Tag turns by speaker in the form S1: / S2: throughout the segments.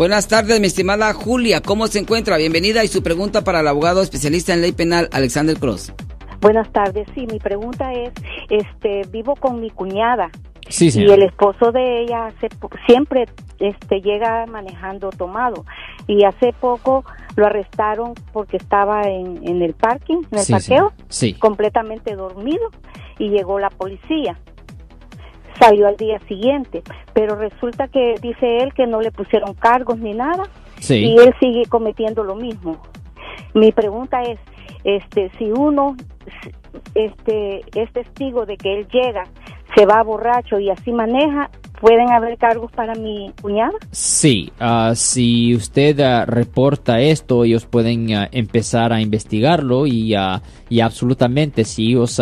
S1: Buenas tardes, mi estimada Julia. ¿Cómo se encuentra? Bienvenida y su pregunta para el abogado especialista en ley penal, Alexander Cross.
S2: Buenas tardes. Sí, mi pregunta es, este, vivo con mi cuñada.
S1: Sí,
S2: Y el esposo de ella hace, siempre este, llega manejando tomado. Y hace poco lo arrestaron porque estaba en, en el parking, en el parqueo,
S1: sí.
S2: completamente dormido. Y llegó la policía salió al día siguiente, pero resulta que dice él que no le pusieron cargos ni nada y él sigue cometiendo lo mismo. Mi pregunta es, este, si uno este es testigo de que él llega, se va borracho y así maneja, ¿Pueden haber cargos para mi cuñada?
S3: Sí, uh, si usted uh, reporta esto, ellos pueden uh, empezar a investigarlo y, y absolutamente si ellos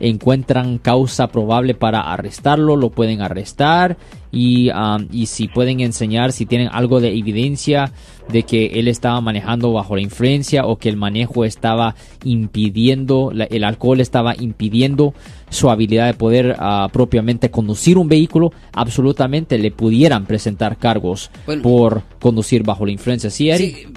S3: encuentran causa probable para arrestarlo, lo pueden arrestar y, um, y si pueden enseñar si tienen algo de evidencia de que él estaba manejando bajo la influencia o que el manejo estaba impidiendo, el alcohol estaba impidiendo su habilidad de poder propiamente conducir un vehículo, absolutamente le pudieran presentar cargos por conducir bajo la influencia. ¿Sí,
S1: Eric?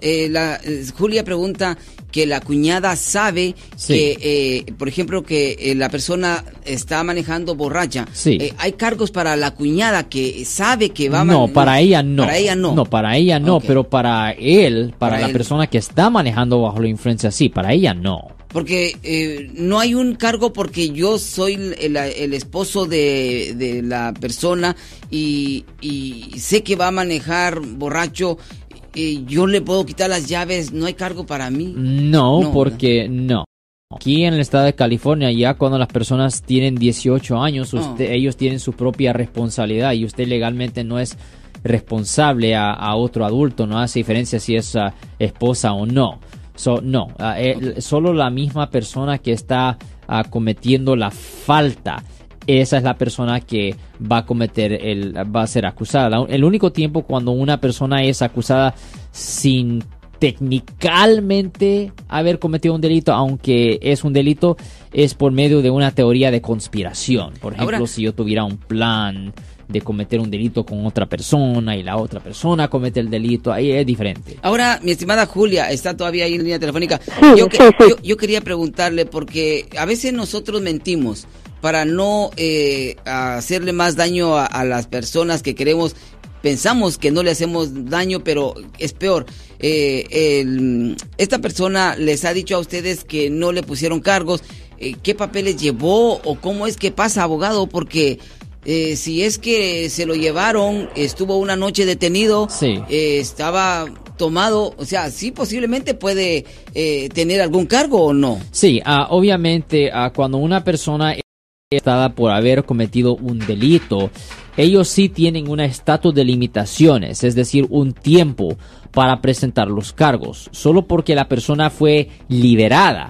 S1: Eh, la, eh, Julia pregunta que la cuñada sabe que, eh, por ejemplo, que la persona está manejando borracha.
S3: Sí.
S1: ¿Hay cargos para la cuñada que sabe que va a
S3: No, para ella no.
S1: Para ella no.
S3: No, para ella no, pero para él, para, la persona que está manejando bajo la influencia, sí, para ella no.
S1: Porque eh, no hay un cargo porque yo soy el, esposo de, la persona y, sé que va a manejar borracho. y yo le puedo quitar las llaves, ¿no hay cargo para mí?
S3: No, porque no. Aquí en el estado de California, ya cuando las personas tienen 18 años, ellos tienen su propia responsabilidad y usted legalmente no es responsable a, otro adulto, no hace diferencia si es ah, esposa o no. So, no, ah, eh, solo la misma persona que está ah, cometiendo la falta, esa es la persona que va a cometer, el, va a ser acusada. El único tiempo cuando una persona es acusada sin técnicamente haber cometido un delito, aunque es un delito, es por medio de una teoría de conspiración. Por ejemplo, si yo tuviera un plan de cometer un delito con otra persona y la otra persona comete el delito, ahí es diferente.
S1: Ahora, mi estimada Julia, está todavía ahí en línea telefónica. yo, yo, quería preguntarle, porque a veces nosotros mentimos para no eh, hacerle más daño a, las personas que queremos pensamos que no le hacemos daño, pero es peor. Eh, esta persona les ha dicho a ustedes que no le pusieron cargos. Eh, ¿Qué papeles llevó o cómo es que pasa, abogado? Porque eh, si es que se lo llevaron, estuvo una noche detenido, eh, estaba tomado, o sea, sí posiblemente puede eh, tener algún cargo o no.
S3: Sí, ah, obviamente ah, cuando una persona está por haber cometido un delito, ellos sí tienen un estatus de limitaciones, es decir, un tiempo para presentar los cargos, solo porque la persona fue liberada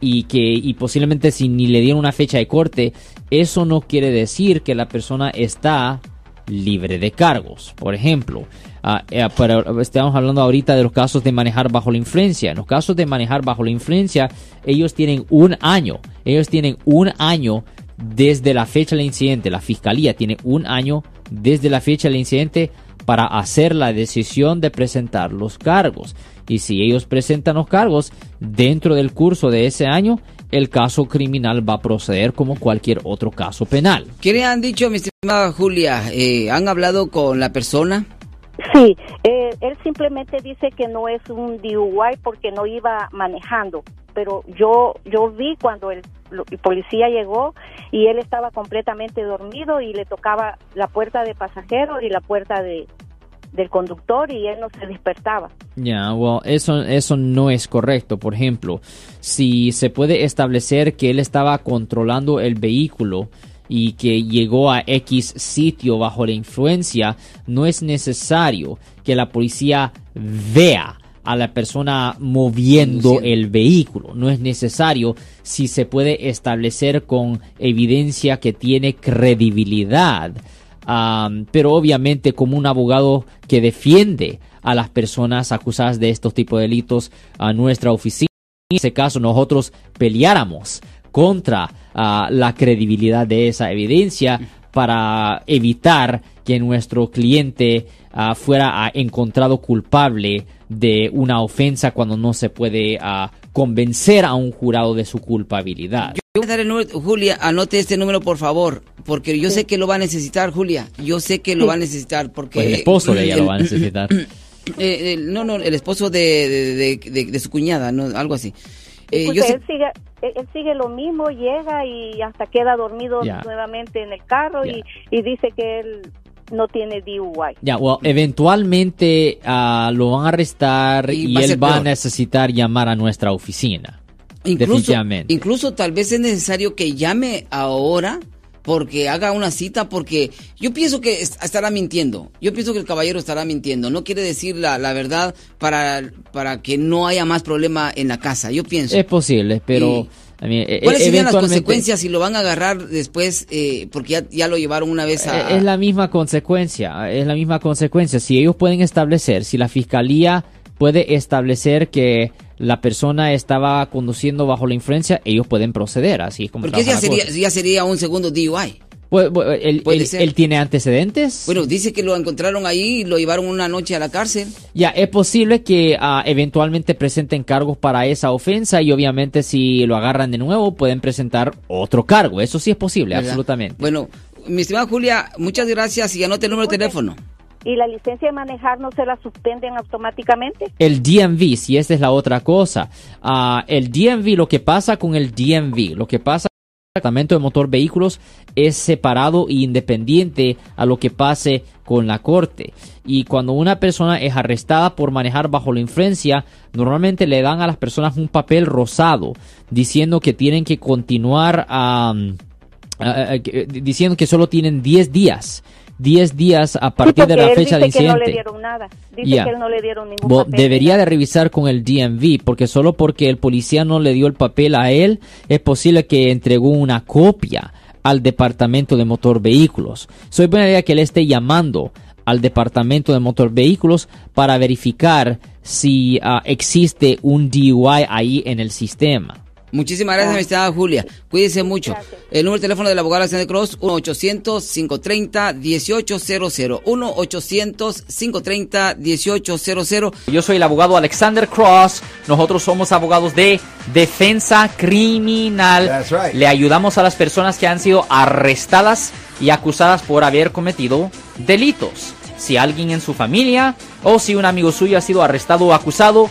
S3: y que y posiblemente si ni le dieron una fecha de corte, eso no quiere decir que la persona está libre de cargos. Por ejemplo, uh, estamos hablando ahorita de los casos de manejar bajo la influencia. En los casos de manejar bajo la influencia, ellos tienen un año, ellos tienen un año desde la fecha del incidente. La fiscalía tiene un año desde la fecha del incidente para hacer la decisión de presentar los cargos. Y si ellos presentan los cargos dentro del curso de ese año, el caso criminal va a proceder como cualquier otro caso penal.
S1: ¿Qué le han dicho, mi estimada Julia? Eh, ¿Han hablado con la persona?
S2: Sí, eh, él simplemente dice que no es un DUI porque no iba manejando, pero yo yo vi cuando el, el, policía llegó y él estaba completamente dormido y le tocaba la puerta de pasajero y la puerta de, del conductor y él no se despertaba.
S3: Ya, eso, eso no es correcto. Por ejemplo, si se puede establecer que él estaba controlando el vehículo y que llegó a X sitio bajo la influencia, no es necesario que la policía vea a la persona moviendo el vehículo. No es necesario si se puede establecer con evidencia que tiene credibilidad pero obviamente como un abogado que defiende a las personas acusadas de estos tipos de delitos a nuestra oficina, en ese caso nosotros peleáramos contra ah, la credibilidad de esa evidencia para evitar que nuestro cliente ah, fuera encontrado culpable de una ofensa cuando no se puede ah, convencer a un jurado de su culpabilidad.
S1: Yo voy a dar el número, Julia, anote este número por favor, porque yo sé que lo va a necesitar, Julia. Yo sé que lo va a necesitar porque...
S3: el esposo de ella lo va a necesitar.
S1: Eh, no, no, el esposo de, de, su cuñada, no, algo así.
S2: Eh, pues él, sigue, él sigue lo mismo, llega y hasta queda dormido nuevamente en el carro y, y dice que él no tiene DUI.
S3: Ya, well, eventualmente uh, lo van a arrestar y, él va a necesitar llamar a nuestra oficina.
S1: Incluso, incluso tal vez es necesario que llame ahora porque haga una cita, porque yo pienso que estará mintiendo. Yo pienso que el caballero estará mintiendo. No quiere decir la, la verdad para, para que no haya más problema en la casa. Yo pienso.
S3: Es posible, pero...
S1: E, ¿Cuáles serían las consecuencias si lo van a agarrar después eh, porque ya, ya, lo llevaron una vez a...
S3: Es la misma consecuencia, es la misma consecuencia. Si ellos pueden establecer, si la fiscalía puede establecer que la persona estaba conduciendo bajo la influencia, ellos pueden proceder, así es como
S1: Porque ya sería, ya sería un segundo DUI.
S3: Pues, él, tiene antecedentes?
S1: Bueno, dice que lo encontraron ahí y lo llevaron una noche a la cárcel.
S3: Ya, es posible que ah, eventualmente presenten cargos para esa ofensa y obviamente si lo agarran de nuevo pueden presentar otro cargo. Eso sí es posible, absolutamente.
S1: Bueno, mi estimada Julia, muchas gracias y anote el número de teléfono.
S2: ¿Y la licencia de manejar no se la suspenden automáticamente?
S3: El DMV, si esa es la otra cosa. Ah, el DMV, lo que pasa con el DMV, lo que pasa el Departamento de Motor Vehículos es separado e independiente a lo que pase con la corte. Y cuando una persona es arrestada por manejar bajo la influencia, normalmente le dan a las personas un papel rosado diciendo que tienen que continuar diciendo que solo tienen 10 días 10 días a partir de la fecha de incidente.
S2: Que no le dieron nada. Dice que no le dieron ningún papel,
S3: Debería de revisar con el DMV, porque solo porque el policía no le dio el papel a él, es posible que entregó una copia al departamento de motor vehículos. Soy buena idea que él esté llamando al departamento de motor vehículos para verificar si ah, existe un DUI ahí en el sistema.
S1: Muchísimas gracias, mi estimada Julia. Cuídese mucho. El número de teléfono del abogado Alexander Cross, 1-800-530-1800. 1-800-530-1800.
S3: Yo soy el abogado Alexander Cross. Nosotros somos abogados de defensa criminal. Le ayudamos a las personas que han sido arrestadas y acusadas por haber cometido delitos. Si alguien en su familia o si un amigo suyo ha sido arrestado o acusado,